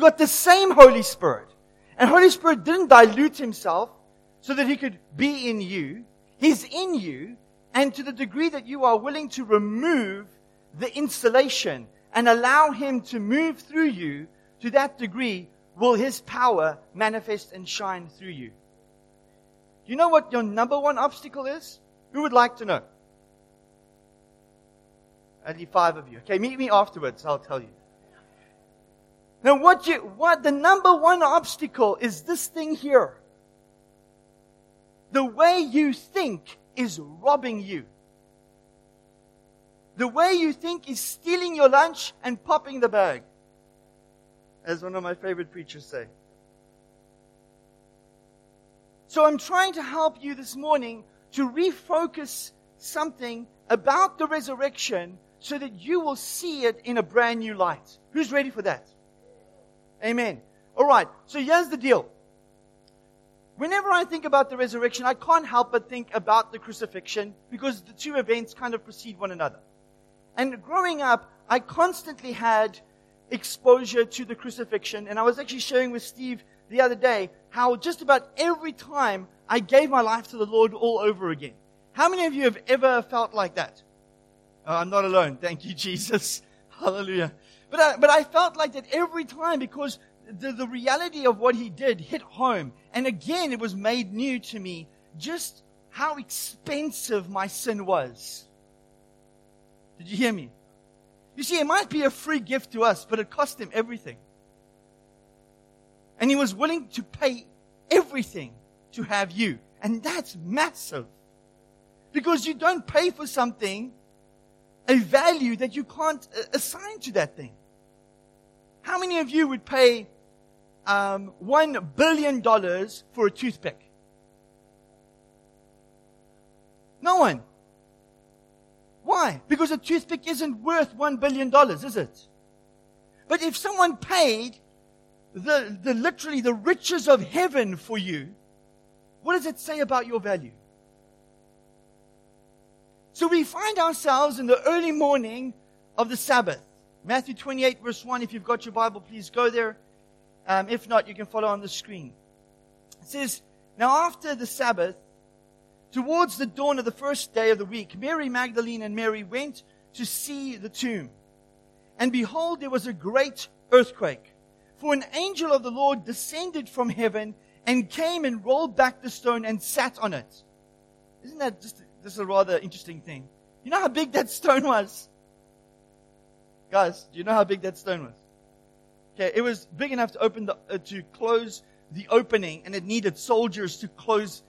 You got the same Holy Spirit. And Holy Spirit didn't dilute himself so that he could be in you. He's in you. And to the degree that you are willing to remove the insulation and allow him to move through you, to that degree will his power manifest and shine through you. Do you know what your number one obstacle is? Who would like to know? Only five of you. Okay, meet me afterwards. I'll tell you. Now, what you, what the number one obstacle is this thing here. The way you think is robbing you. The way you think is stealing your lunch and popping the bag. As one of my favorite preachers say. So I'm trying to help you this morning to refocus something about the resurrection so that you will see it in a brand new light. Who's ready for that? Amen. All right. So here's the deal. Whenever I think about the resurrection, I can't help but think about the crucifixion because the two events kind of precede one another. And growing up, I constantly had exposure to the crucifixion. And I was actually sharing with Steve the other day how just about every time I gave my life to the Lord all over again. How many of you have ever felt like that? Oh, I'm not alone. Thank you, Jesus. Hallelujah. But I, but I felt like that every time because the, the reality of what he did hit home. And again, it was made new to me just how expensive my sin was. Did you hear me? You see, it might be a free gift to us, but it cost him everything. And he was willing to pay everything to have you. And that's massive. Because you don't pay for something a value that you can't uh, assign to that thing. How many of you would pay um, one billion dollars for a toothpick? No one. Why? Because a toothpick isn't worth one billion dollars, is it? But if someone paid the, the literally the riches of heaven for you, what does it say about your value? So we find ourselves in the early morning of the Sabbath. Matthew 28 verse 1. If you've got your Bible, please go there. Um, if not, you can follow on the screen. It says, Now after the Sabbath, towards the dawn of the first day of the week, Mary Magdalene and Mary went to see the tomb. And behold, there was a great earthquake. For an angel of the Lord descended from heaven and came and rolled back the stone and sat on it. Isn't that just a rather interesting thing. You know how big that stone was? Guys, do you know how big that stone was? Okay, it was big enough to open the, uh, to close the opening and it needed soldiers to close,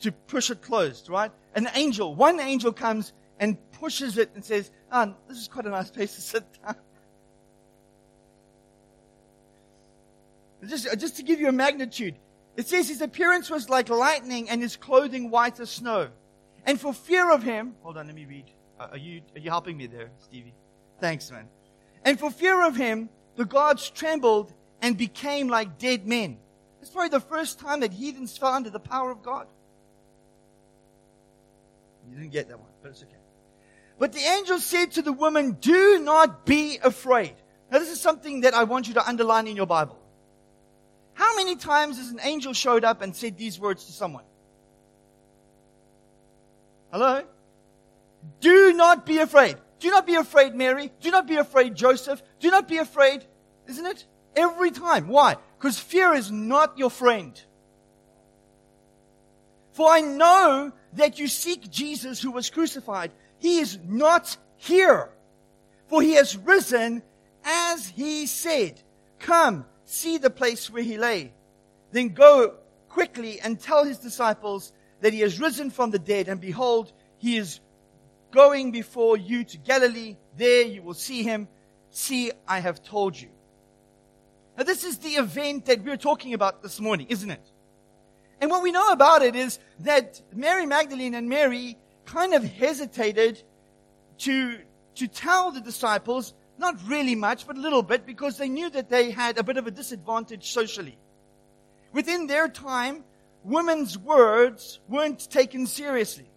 to push it closed, right? An angel, one angel comes and pushes it and says, oh, this is quite a nice place to sit down. Just, just to give you a magnitude, it says his appearance was like lightning and his clothing white as snow. And for fear of him, hold on, let me read. Uh, are you, are you helping me there, Stevie? Thanks, man. And for fear of him, the gods trembled and became like dead men. It's probably the first time that heathens fell under the power of God. You didn't get that one, but it's okay. But the angel said to the woman, Do not be afraid. Now, this is something that I want you to underline in your Bible. How many times has an angel showed up and said these words to someone? Hello? Do not be afraid. Do not be afraid, Mary. Do not be afraid, Joseph. Do not be afraid, isn't it? Every time. Why? Because fear is not your friend. For I know that you seek Jesus who was crucified. He is not here. For he has risen as he said. Come, see the place where he lay. Then go quickly and tell his disciples that he has risen from the dead, and behold, he is going before you to Galilee. There you will see him. See, I have told you. Now, this is the event that we're talking about this morning, isn't it? And what we know about it is that Mary Magdalene and Mary kind of hesitated to, to tell the disciples, not really much, but a little bit, because they knew that they had a bit of a disadvantage socially. Within their time, women's words weren't taken seriously.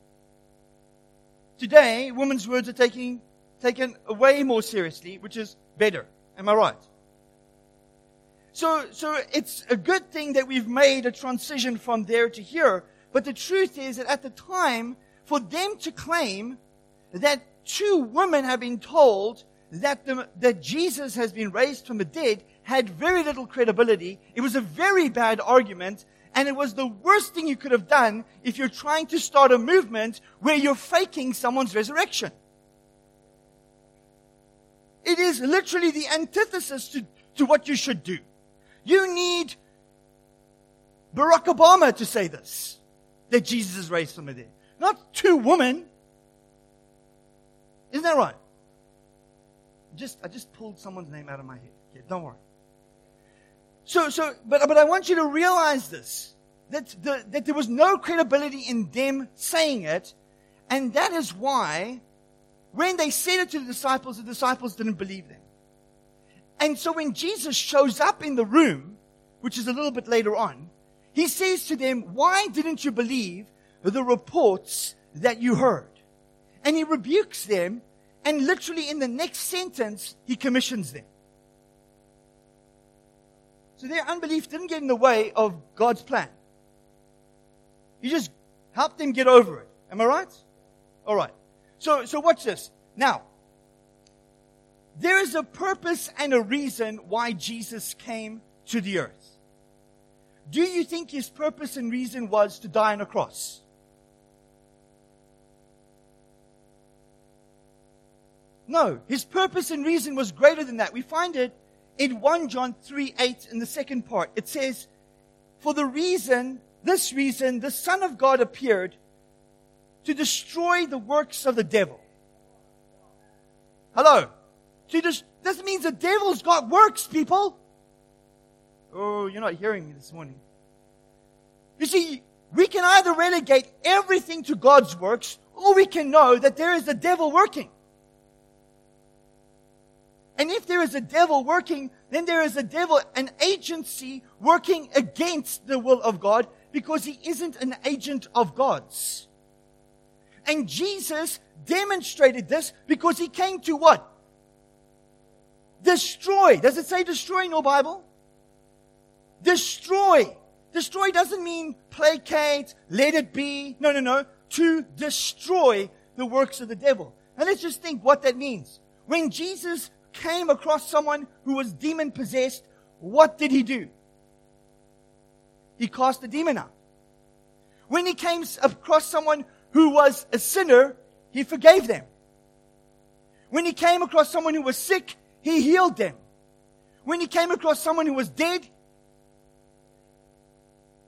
Today, women's words are taking, taken way more seriously, which is better. Am I right? So, so it's a good thing that we've made a transition from there to here. But the truth is that at the time, for them to claim that two women have been told that, the, that Jesus has been raised from the dead had very little credibility. It was a very bad argument. And it was the worst thing you could have done if you're trying to start a movement where you're faking someone's resurrection. It is literally the antithesis to, to what you should do. You need Barack Obama to say this, that Jesus is raised from the dead. Not two women. Isn't that right? Just, I just pulled someone's name out of my head. Don't worry. So, so, but, but I want you to realize this, that, the, that there was no credibility in them saying it, and that is why when they said it to the disciples, the disciples didn't believe them. And so when Jesus shows up in the room, which is a little bit later on, he says to them, why didn't you believe the reports that you heard? And he rebukes them, and literally in the next sentence, he commissions them. So their unbelief didn't get in the way of God's plan. He just helped them get over it. Am I right? All right. So, so watch this. Now, there is a purpose and a reason why Jesus came to the earth. Do you think his purpose and reason was to die on a cross? No, his purpose and reason was greater than that. We find it in 1 John 3 8 in the second part, it says, For the reason, this reason, the Son of God appeared to destroy the works of the devil. Hello? See, this, this means the devil's got works, people. Oh, you're not hearing me this morning. You see, we can either relegate everything to God's works, or we can know that there is a devil working. And if there is a devil working, then there is a devil, an agency working against the will of God because he isn't an agent of God's. And Jesus demonstrated this because he came to what? Destroy. Does it say destroy in your Bible? Destroy. Destroy doesn't mean placate, let it be. No, no, no. To destroy the works of the devil. And let's just think what that means. When Jesus came across someone who was demon possessed, what did he do? He cast the demon out. When he came across someone who was a sinner, he forgave them. When he came across someone who was sick, he healed them. When he came across someone who was dead,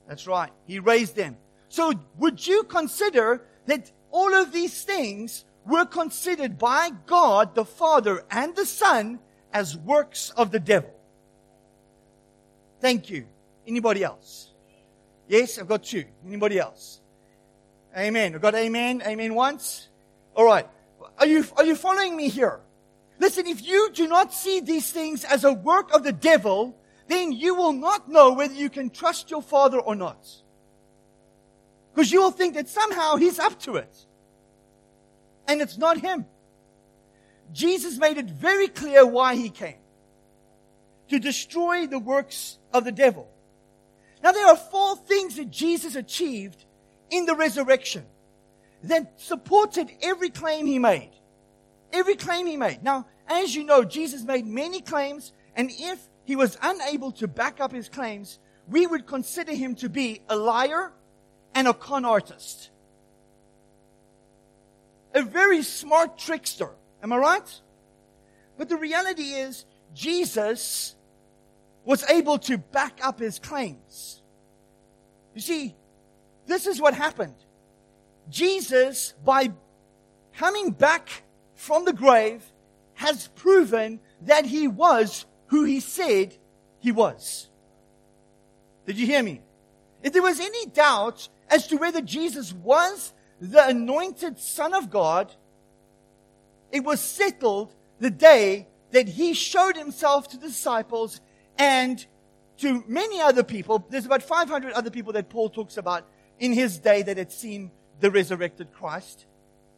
that's right, he raised them. So would you consider that all of these things were considered by God the Father and the Son as works of the devil. Thank you. Anybody else? Yes, I've got two. Anybody else? Amen. I've got amen. Amen once. All right. Are you, are you following me here? Listen, if you do not see these things as a work of the devil, then you will not know whether you can trust your father or not. Because you will think that somehow he's up to it and it's not him. Jesus made it very clear why he came. To destroy the works of the devil. Now there are four things that Jesus achieved in the resurrection that supported every claim he made. Every claim he made. Now, as you know, Jesus made many claims, and if he was unable to back up his claims, we would consider him to be a liar and a con artist a very smart trickster. Am I right? But the reality is, Jesus was able to back up his claims. You see, this is what happened. Jesus, by coming back from the grave, has proven that he was who he said he was. Did you hear me? If there was any doubt as to whether Jesus was the anointed Son of God, it was settled the day that he showed himself to the disciples and to many other people. There's about 500 other people that Paul talks about in his day that had seen the resurrected Christ.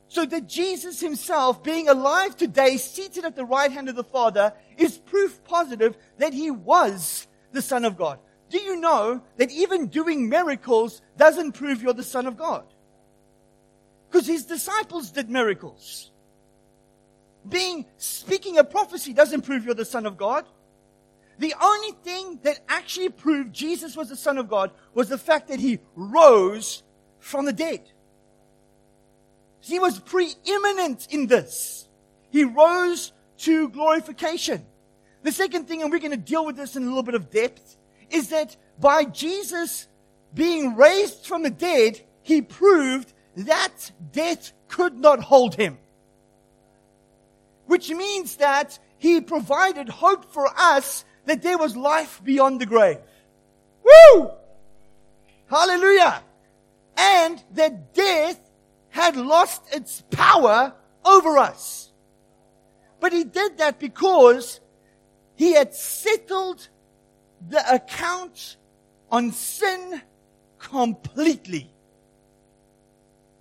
So that Jesus himself, being alive today, seated at the right hand of the Father, is proof positive that he was the Son of God. Do you know that even doing miracles doesn't prove you're the Son of God? Because his disciples did miracles. Being, speaking a prophecy doesn't prove you're the Son of God. The only thing that actually proved Jesus was the Son of God was the fact that he rose from the dead. He was preeminent in this. He rose to glorification. The second thing, and we're going to deal with this in a little bit of depth, is that by Jesus being raised from the dead, he proved that death could not hold him. Which means that he provided hope for us that there was life beyond the grave. Woo! Hallelujah! And that death had lost its power over us. But he did that because he had settled the account on sin completely.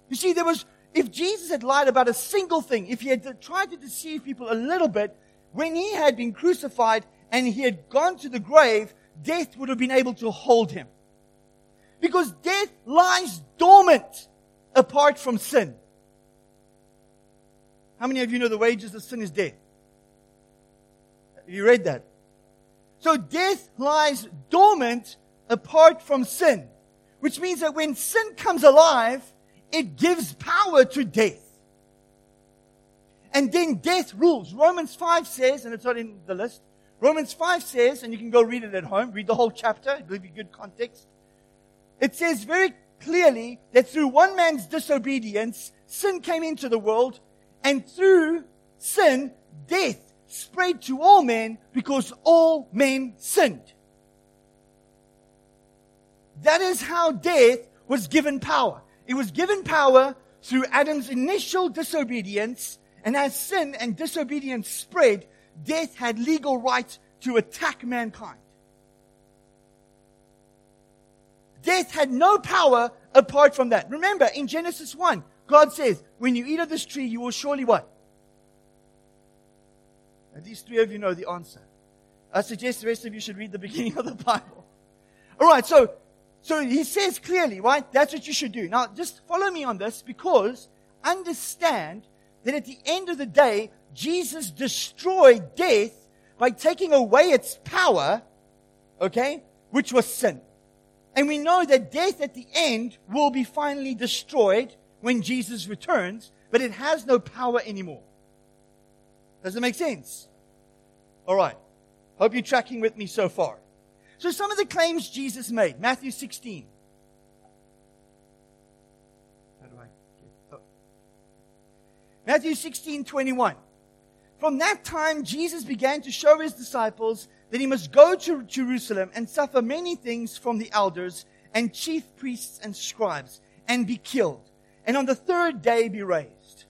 You see, there was, if Jesus had lied about a single thing, if he had tried to deceive people a little bit, when he had been crucified and he had gone to the grave, death would have been able to hold him. Because death lies dormant apart from sin. How many of you know the wages of sin is death? Have you read that? So death lies dormant apart from sin. Which means that when sin comes alive, it gives power to death. And then death rules. Romans 5 says, and it's not in the list, Romans 5 says, and you can go read it at home, read the whole chapter, it'll you good context. It says very clearly that through one man's disobedience, sin came into the world, and through sin, death spread to all men because all men sinned. That is how death was given power. It was given power through Adam's initial disobedience, and as sin and disobedience spread, death had legal right to attack mankind. Death had no power apart from that. Remember, in Genesis 1, God says, when you eat of this tree, you will surely what? And these three of you know the answer. I suggest the rest of you should read the beginning of the Bible. Alright, so, so he says clearly, right? That's what you should do. Now, just follow me on this because understand that at the end of the day, Jesus destroyed death by taking away its power, okay, which was sin. And we know that death at the end will be finally destroyed when Jesus returns, but it has no power anymore. Does it make sense? All right. Hope you're tracking with me so far. So some of the claims Jesus made. Matthew 16. How do I get, oh. Matthew 16, 21. From that time, Jesus began to show his disciples that he must go to Jerusalem and suffer many things from the elders and chief priests and scribes and be killed, and on the third day be raised.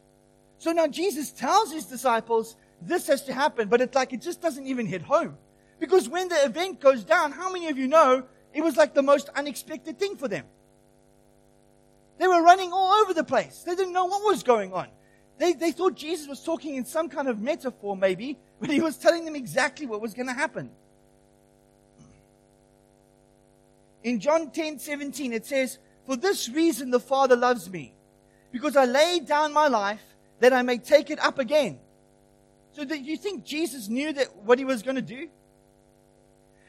So now Jesus tells his disciples this has to happen, but it's like it just doesn't even hit home. Because when the event goes down, how many of you know it was like the most unexpected thing for them? They were running all over the place. They didn't know what was going on. They, they thought Jesus was talking in some kind of metaphor, maybe, but he was telling them exactly what was going to happen. In John 10 17, it says, For this reason the Father loves me, because I laid down my life that I may take it up again. So do you think Jesus knew that what he was going to do?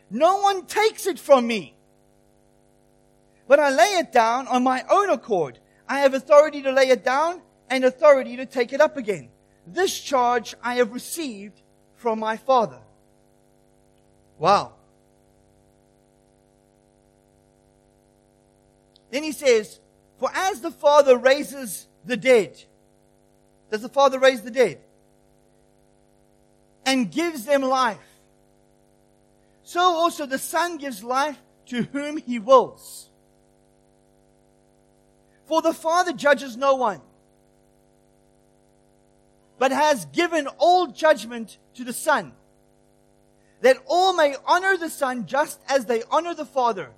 No one takes it from me. But I lay it down on my own accord. I have authority to lay it down and authority to take it up again. This charge I have received from my Father. Wow. Then he says, For as the Father raises the dead, does the Father raise the dead? And gives them life. So also the Son gives life to whom he wills. For the Father judges no one, but has given all judgment to the Son, that all may honor the Son just as they honor the Father.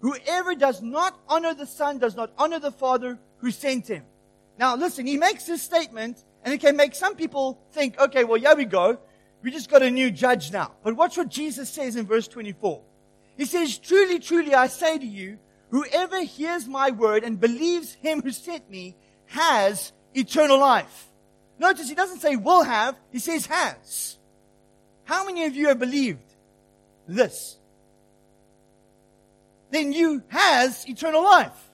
Whoever does not honor the Son does not honor the Father who sent him. Now listen, he makes this statement, and it can make some people think, okay, well, here we go. We just got a new judge now. But watch what Jesus says in verse 24. He says, Truly, truly, I say to you, whoever hears my word and believes him who sent me has eternal life. Notice he doesn't say will have, he says has. How many of you have believed this? Then you has eternal life.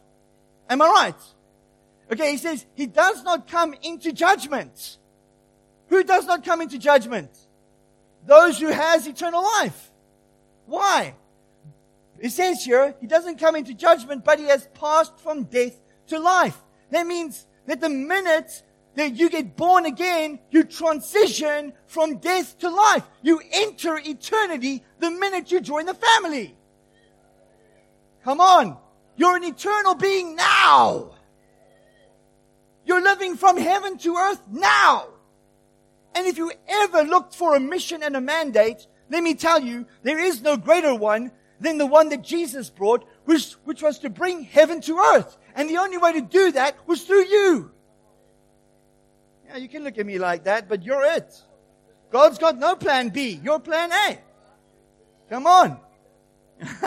Am I right? Okay, he says he does not come into judgment. Who does not come into judgment? Those who has eternal life. Why? It says here, he doesn't come into judgment, but he has passed from death to life. That means that the minute that you get born again, you transition from death to life. You enter eternity the minute you join the family. Come on. You're an eternal being now. You're living from heaven to earth now. And if you ever looked for a mission and a mandate, let me tell you, there is no greater one than the one that Jesus brought, which, which was to bring heaven to earth. And the only way to do that was through you. Yeah, you can look at me like that, but you're it. God's got no plan B. You're plan A. Come on.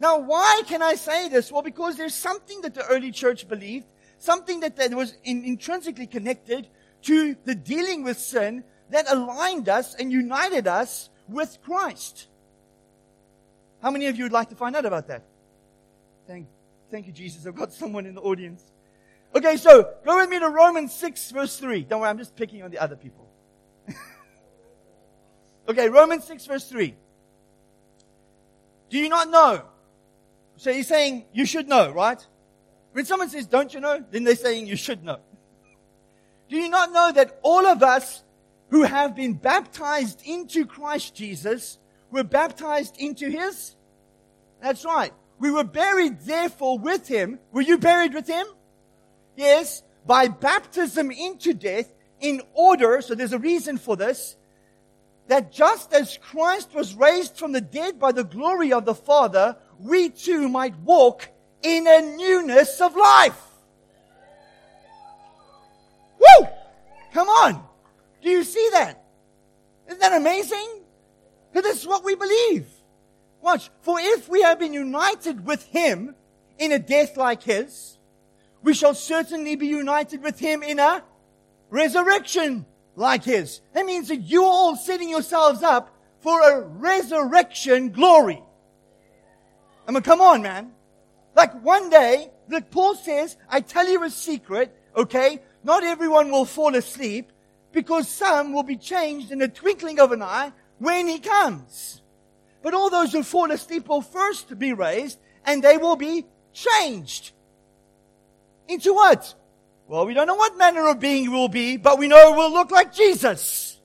now, why can I say this? Well, because there's something that the early church believed, something that, that was in, intrinsically connected to the dealing with sin that aligned us and united us with Christ. How many of you would like to find out about that? Thank, thank you, Jesus. I've got someone in the audience. Okay, so go with me to Romans 6 verse 3. Don't worry, I'm just picking on the other people. okay, Romans 6 verse 3. Do you not know? So he's saying you should know, right? When someone says, don't you know? Then they're saying you should know. Do you not know that all of us who have been baptized into Christ Jesus were baptized into his? That's right. We were buried therefore with him. Were you buried with him? Yes. By baptism into death in order, so there's a reason for this, that just as Christ was raised from the dead by the glory of the Father, we too might walk in a newness of life. Woo! Come on. Do you see that? Isn't that amazing? This is what we believe. Watch. For if we have been united with Him in a death like His, we shall certainly be united with Him in a resurrection like His. That means that you're all setting yourselves up for a resurrection glory. I mean, come on, man. Like one day, like Paul says, I tell you a secret, okay? Not everyone will fall asleep because some will be changed in the twinkling of an eye when he comes. But all those who fall asleep will first be raised and they will be changed. Into what? Well, we don't know what manner of being will be, but we know it will look like Jesus.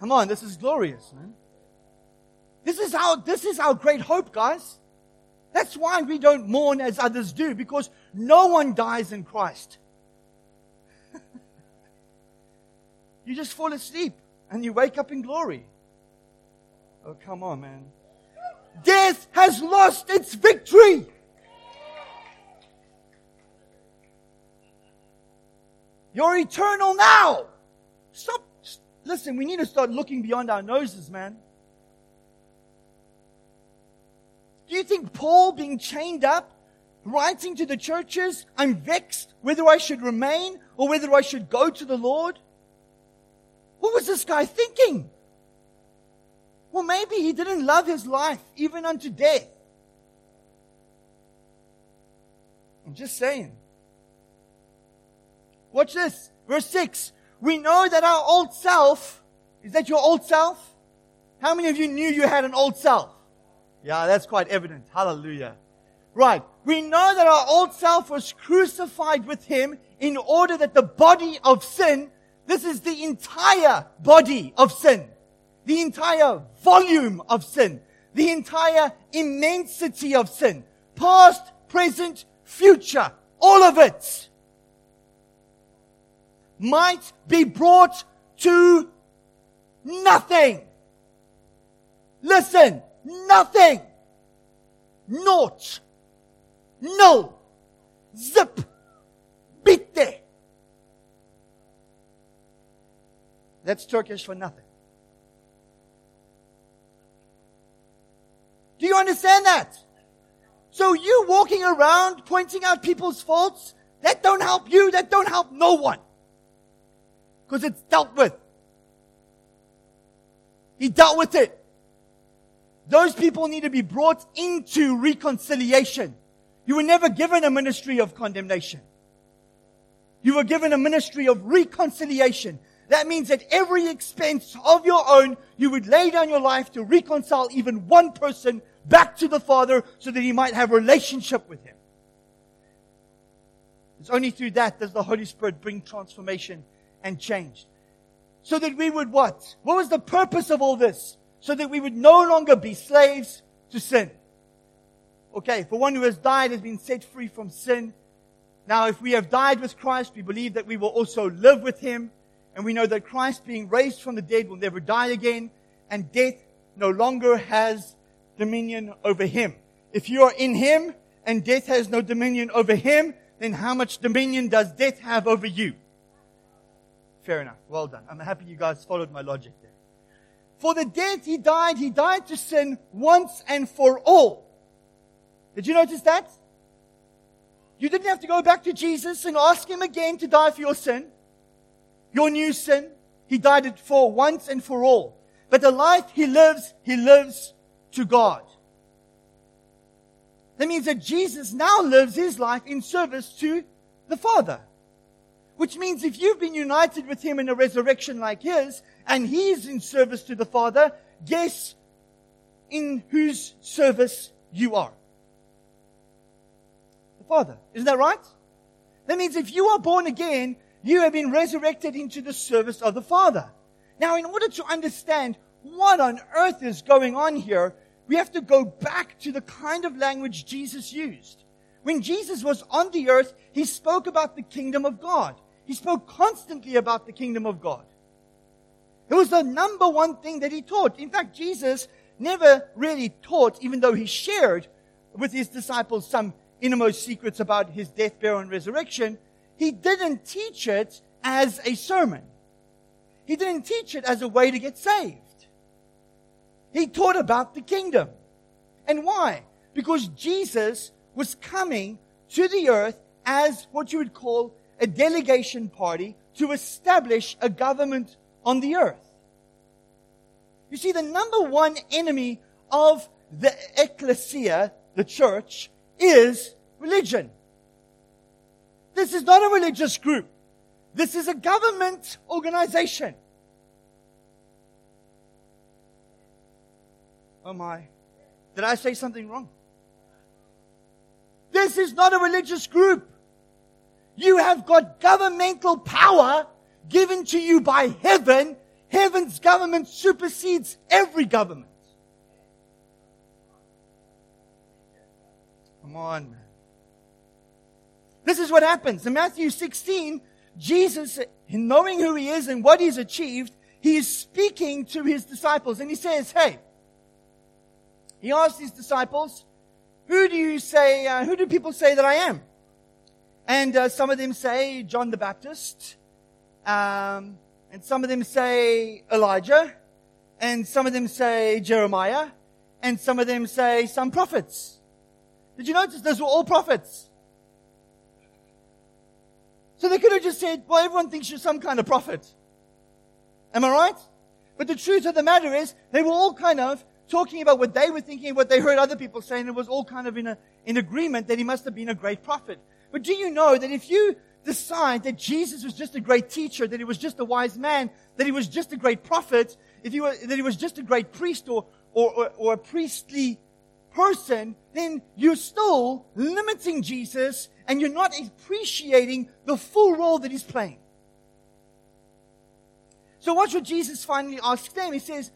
Come on, this is glorious, man. This is our, this is our great hope, guys. That's why we don't mourn as others do, because no one dies in Christ. You just fall asleep and you wake up in glory. Oh, come on, man. Death has lost its victory. You're eternal now. Stop. Listen, we need to start looking beyond our noses, man. Do you think Paul being chained up, writing to the churches, I'm vexed whether I should remain or whether I should go to the Lord? What was this guy thinking? Well, maybe he didn't love his life even unto death. I'm just saying. Watch this. Verse 6. We know that our old self, is that your old self? How many of you knew you had an old self? Yeah, that's quite evident. Hallelujah. Right. We know that our old self was crucified with him in order that the body of sin this is the entire body of sin. The entire volume of sin. The entire immensity of sin. Past, present, future. All of it. Might be brought to nothing. Listen, nothing. Naught. No. Zip. Bitte. That's Turkish for nothing. Do you understand that? So you walking around pointing out people's faults, that don't help you, that don't help no one. Because it's dealt with. He dealt with it. Those people need to be brought into reconciliation. You were never given a ministry of condemnation. You were given a ministry of reconciliation. That means at every expense of your own, you would lay down your life to reconcile even one person back to the Father so that he might have relationship with him. It's only through that does the Holy Spirit bring transformation and change. So that we would what? What was the purpose of all this? So that we would no longer be slaves to sin. Okay, for one who has died has been set free from sin. Now, if we have died with Christ, we believe that we will also live with Him. And we know that Christ being raised from the dead will never die again. And death no longer has dominion over Him. If you are in Him and death has no dominion over Him, then how much dominion does death have over you? Fair enough. Well done. I'm happy you guys followed my logic there. For the death he died, he died to sin once and for all. Did you notice that? You didn't have to go back to Jesus and ask him again to die for your sin, your new sin. He died it for once and for all. But the life he lives, he lives to God. That means that Jesus now lives his life in service to the Father. Which means if you've been united with him in a resurrection like his, and he's in service to the Father, guess in whose service you are? The Father. Isn't that right? That means if you are born again, you have been resurrected into the service of the Father. Now, in order to understand what on earth is going on here, we have to go back to the kind of language Jesus used. When Jesus was on the earth, he spoke about the kingdom of God. He spoke constantly about the kingdom of God. It was the number one thing that he taught. In fact, Jesus never really taught, even though he shared with his disciples some innermost secrets about his death, burial, and resurrection. He didn't teach it as a sermon. He didn't teach it as a way to get saved. He taught about the kingdom. And why? Because Jesus was coming to the earth as what you would call a delegation party to establish a government on the earth. You see, the number one enemy of the ecclesia, the church, is religion. This is not a religious group. This is a government organization. Oh my. Did I say something wrong? This is not a religious group. You have got governmental power given to you by heaven. Heaven's government supersedes every government. Come on, man. This is what happens. In Matthew 16, Jesus, knowing who he is and what he's achieved, he is speaking to his disciples and he says, Hey, he asked his disciples, Who do you say, uh, who do people say that I am? And uh, some of them say John the Baptist. Um, and some of them say Elijah. And some of them say Jeremiah. And some of them say some prophets. Did you notice those were all prophets? So they could have just said, well, everyone thinks you're some kind of prophet. Am I right? But the truth of the matter is, they were all kind of talking about what they were thinking, what they heard other people saying. It was all kind of in, a, in agreement that he must have been a great prophet. But do you know that if you decide that Jesus was just a great teacher, that he was just a wise man, that he was just a great prophet, if he were, that he was just a great priest or, or, or, or a priestly person, then you're still limiting Jesus and you're not appreciating the full role that he's playing. So watch what Jesus finally asks them. He says,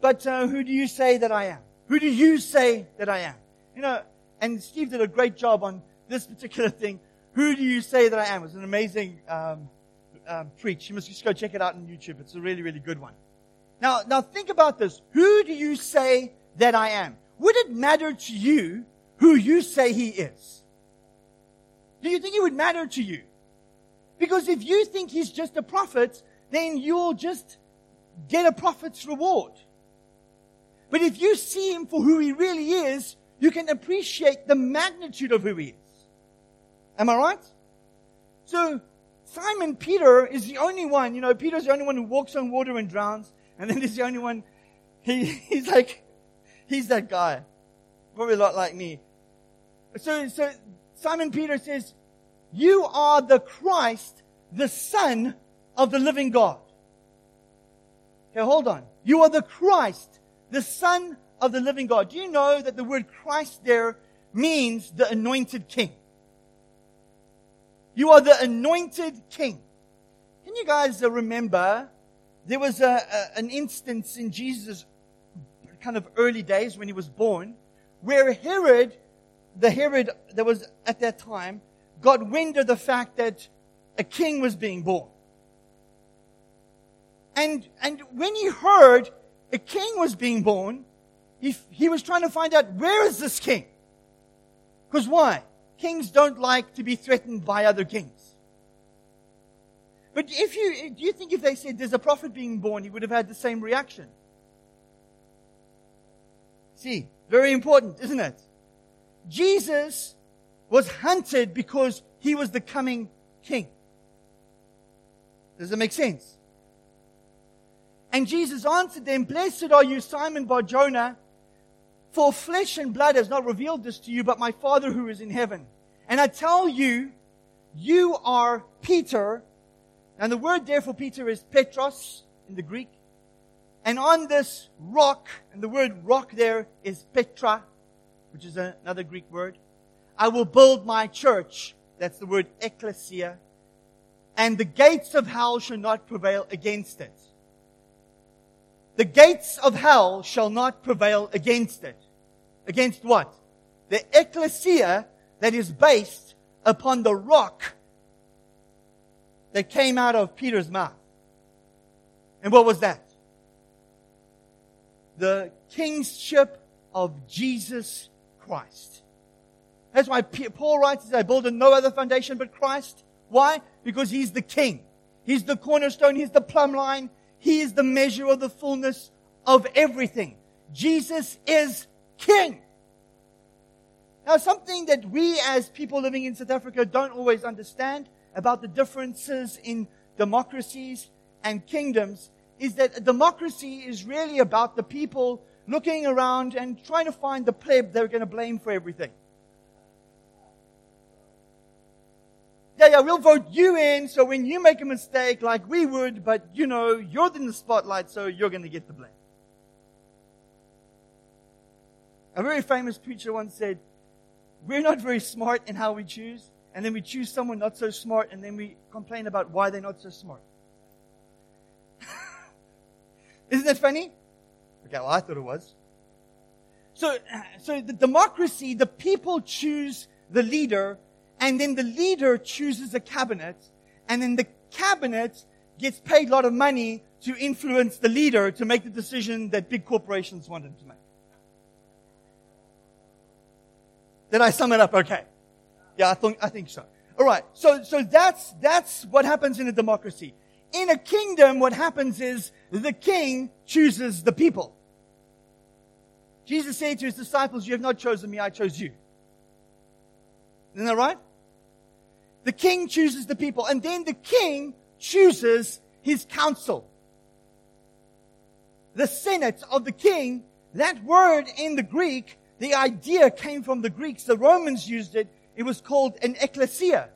but uh, who do you say that I am? Who do you say that I am? You know, and Steve did a great job on this particular thing. Who do you say that I am? It was an amazing um, um, preach. You must just go check it out on YouTube. It's a really, really good one. Now, now think about this. Who do you say that I am? Would it matter to you who you say he is? Do you think it would matter to you? Because if you think he's just a prophet, then you'll just get a prophet's reward. But if you see him for who he really is, you can appreciate the magnitude of who he is. Am I right? So, Simon Peter is the only one, you know, Peter's the only one who walks on water and drowns, and then he's the only one, he, he's like, he's that guy. Probably a lot like me. So, so Simon Peter says, you are the Christ, the Son of the living God. Okay, hold on. You are the Christ, the Son of the living God. Do you know that the word Christ there means the anointed king? You are the anointed king. Can you guys remember there was a, a, an instance in Jesus' kind of early days when he was born where Herod, the Herod that was at that time, got wind of the fact that a king was being born. And, and when he heard a king was being born, he, he was trying to find out where is this king? Because why? Kings don't like to be threatened by other kings. But if you, do you think if they said there's a prophet being born, he would have had the same reaction? See, very important, isn't it? Jesus was hunted because he was the coming king. Does that make sense? And Jesus answered them, Blessed are you, Simon Bar Jonah, for flesh and blood has not revealed this to you, but my Father who is in heaven. And I tell you, you are Peter. And the word there for Peter is Petros in the Greek. And on this rock, and the word rock there is Petra, which is another Greek word. I will build my church. That's the word ecclesia. And the gates of hell shall not prevail against it. The gates of hell shall not prevail against it. Against what? The ecclesia that is based upon the rock that came out of Peter's mouth. And what was that? The kingship of Jesus Christ. That's why Paul writes, I build on no other foundation but Christ. Why? Because he's the king. He's the cornerstone. He's the plumb line. He is the measure of the fullness of everything. Jesus is king. Now, something that we as people living in South Africa don't always understand about the differences in democracies and kingdoms is that democracy is really about the people looking around and trying to find the pleb they're going to blame for everything. yeah, yeah, we'll vote you in so when you make a mistake like we would, but you know, you're in the spotlight, so you're going to get the blame. A very famous preacher once said, we're not very smart in how we choose, and then we choose someone not so smart, and then we complain about why they're not so smart. Isn't that funny? Okay, well, I thought it was. So, so the democracy, the people choose the leader and then the leader chooses a cabinet, and then the cabinet gets paid a lot of money to influence the leader to make the decision that big corporations want him to make. Did I sum it up okay? Yeah, I think, I think so. Alright, so, so that's, that's what happens in a democracy. In a kingdom, what happens is the king chooses the people. Jesus said to his disciples, you have not chosen me, I chose you. Isn't that right? The king chooses the people, and then the king chooses his council. The senate of the king, that word in the Greek, the idea came from the Greeks. The Romans used it. It was called an ecclesia.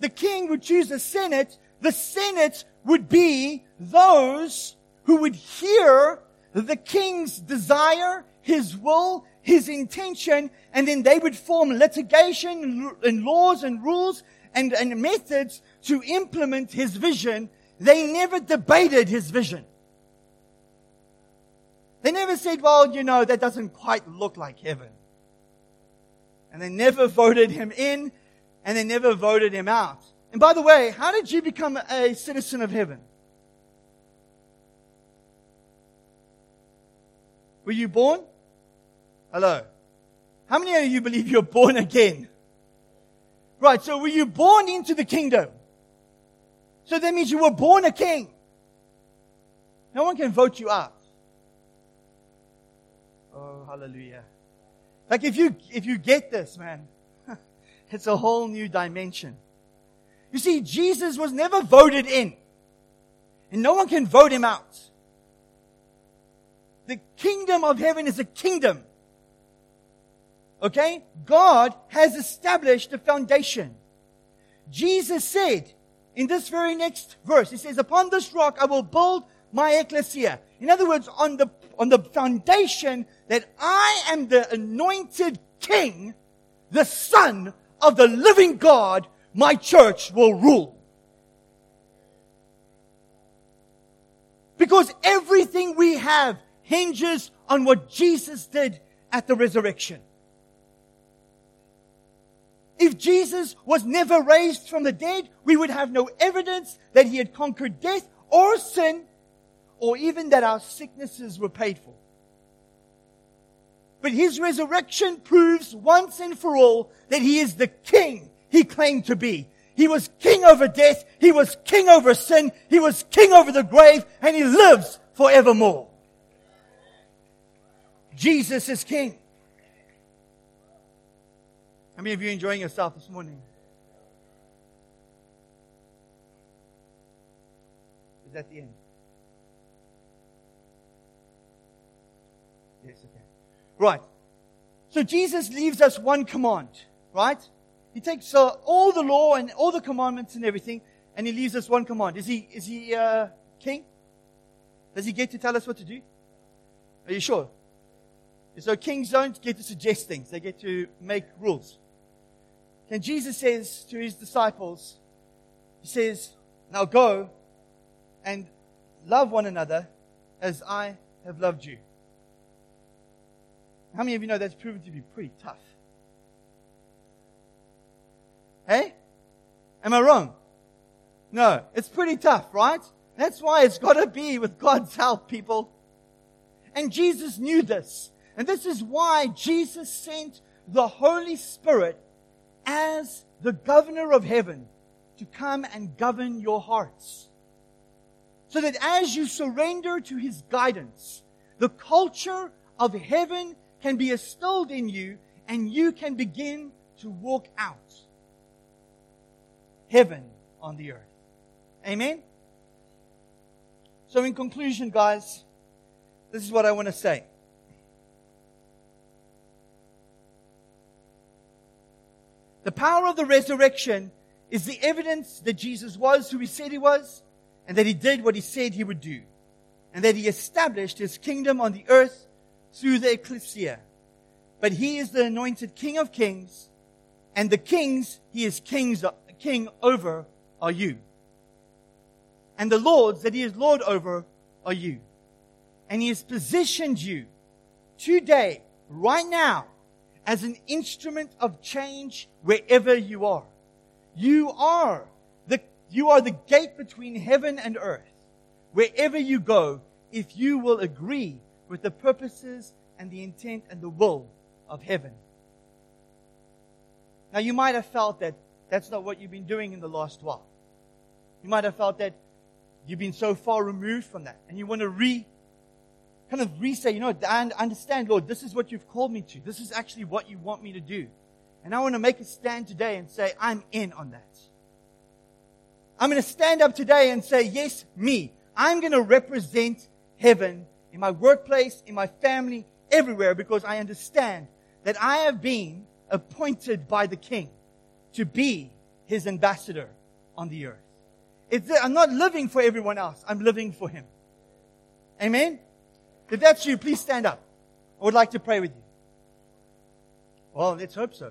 The king would choose a senate. The senate would be those who would hear the king's desire, his will, his intention, and then they would form litigation and laws and rules and, and methods to implement his vision. They never debated his vision. They never said, well, you know, that doesn't quite look like heaven. And they never voted him in and they never voted him out. And by the way, how did you become a citizen of heaven? Were you born? Hello. How many of you believe you're born again? Right, so were you born into the kingdom? So that means you were born a king. No one can vote you out. Oh, hallelujah. Like if you, if you get this, man, it's a whole new dimension. You see, Jesus was never voted in. And no one can vote him out. The kingdom of heaven is a kingdom. Okay? God has established the foundation. Jesus said in this very next verse, He says, Upon this rock I will build my ecclesia. In other words, on the, on the foundation that I am the anointed king, the son of the living God, my church will rule. Because everything we have hinges on what Jesus did at the resurrection. If Jesus was never raised from the dead, we would have no evidence that he had conquered death or sin, or even that our sicknesses were paid for. But his resurrection proves once and for all that he is the king he claimed to be. He was king over death. He was king over sin. He was king over the grave and he lives forevermore. Jesus is king. How many of you enjoying yourself this morning? Is that the end? Yes, okay. Right. So Jesus leaves us one command, right? He takes uh, all the law and all the commandments and everything, and he leaves us one command. Is he, is he uh, king? Does he get to tell us what to do? Are you sure? So kings don't get to suggest things. They get to make rules. And Jesus says to his disciples, He says, Now go and love one another as I have loved you. How many of you know that's proven to be pretty tough? Hey? Am I wrong? No, it's pretty tough, right? That's why it's got to be with God's help, people. And Jesus knew this. And this is why Jesus sent the Holy Spirit as the governor of heaven to come and govern your hearts. So that as you surrender to his guidance, the culture of heaven can be instilled in you and you can begin to walk out heaven on the earth. Amen? So, in conclusion, guys, this is what I want to say. The power of the resurrection is the evidence that Jesus was who he said he was, and that he did what he said he would do, and that he established his kingdom on the earth through the ecclesia. But he is the anointed King of kings, and the kings he is kings, king over are you. And the lords that he is lord over are you. And he has positioned you today, right now, as an instrument of change wherever you are. You are the, you are the gate between heaven and earth. Wherever you go, if you will agree with the purposes and the intent and the will of heaven. Now you might have felt that that's not what you've been doing in the last while. You might have felt that you've been so far removed from that and you want to re kind of re-say, you know, I understand, Lord, this is what you've called me to. This is actually what you want me to do. And I want to make a stand today and say, I'm in on that. I'm going to stand up today and say, yes, me. I'm going to represent heaven in my workplace, in my family, everywhere because I understand that I have been appointed by the King to be his ambassador on the earth. It's, I'm not living for everyone else. I'm living for him. Amen? If that's you, please stand up. I would like to pray with you. Well, let's hope so.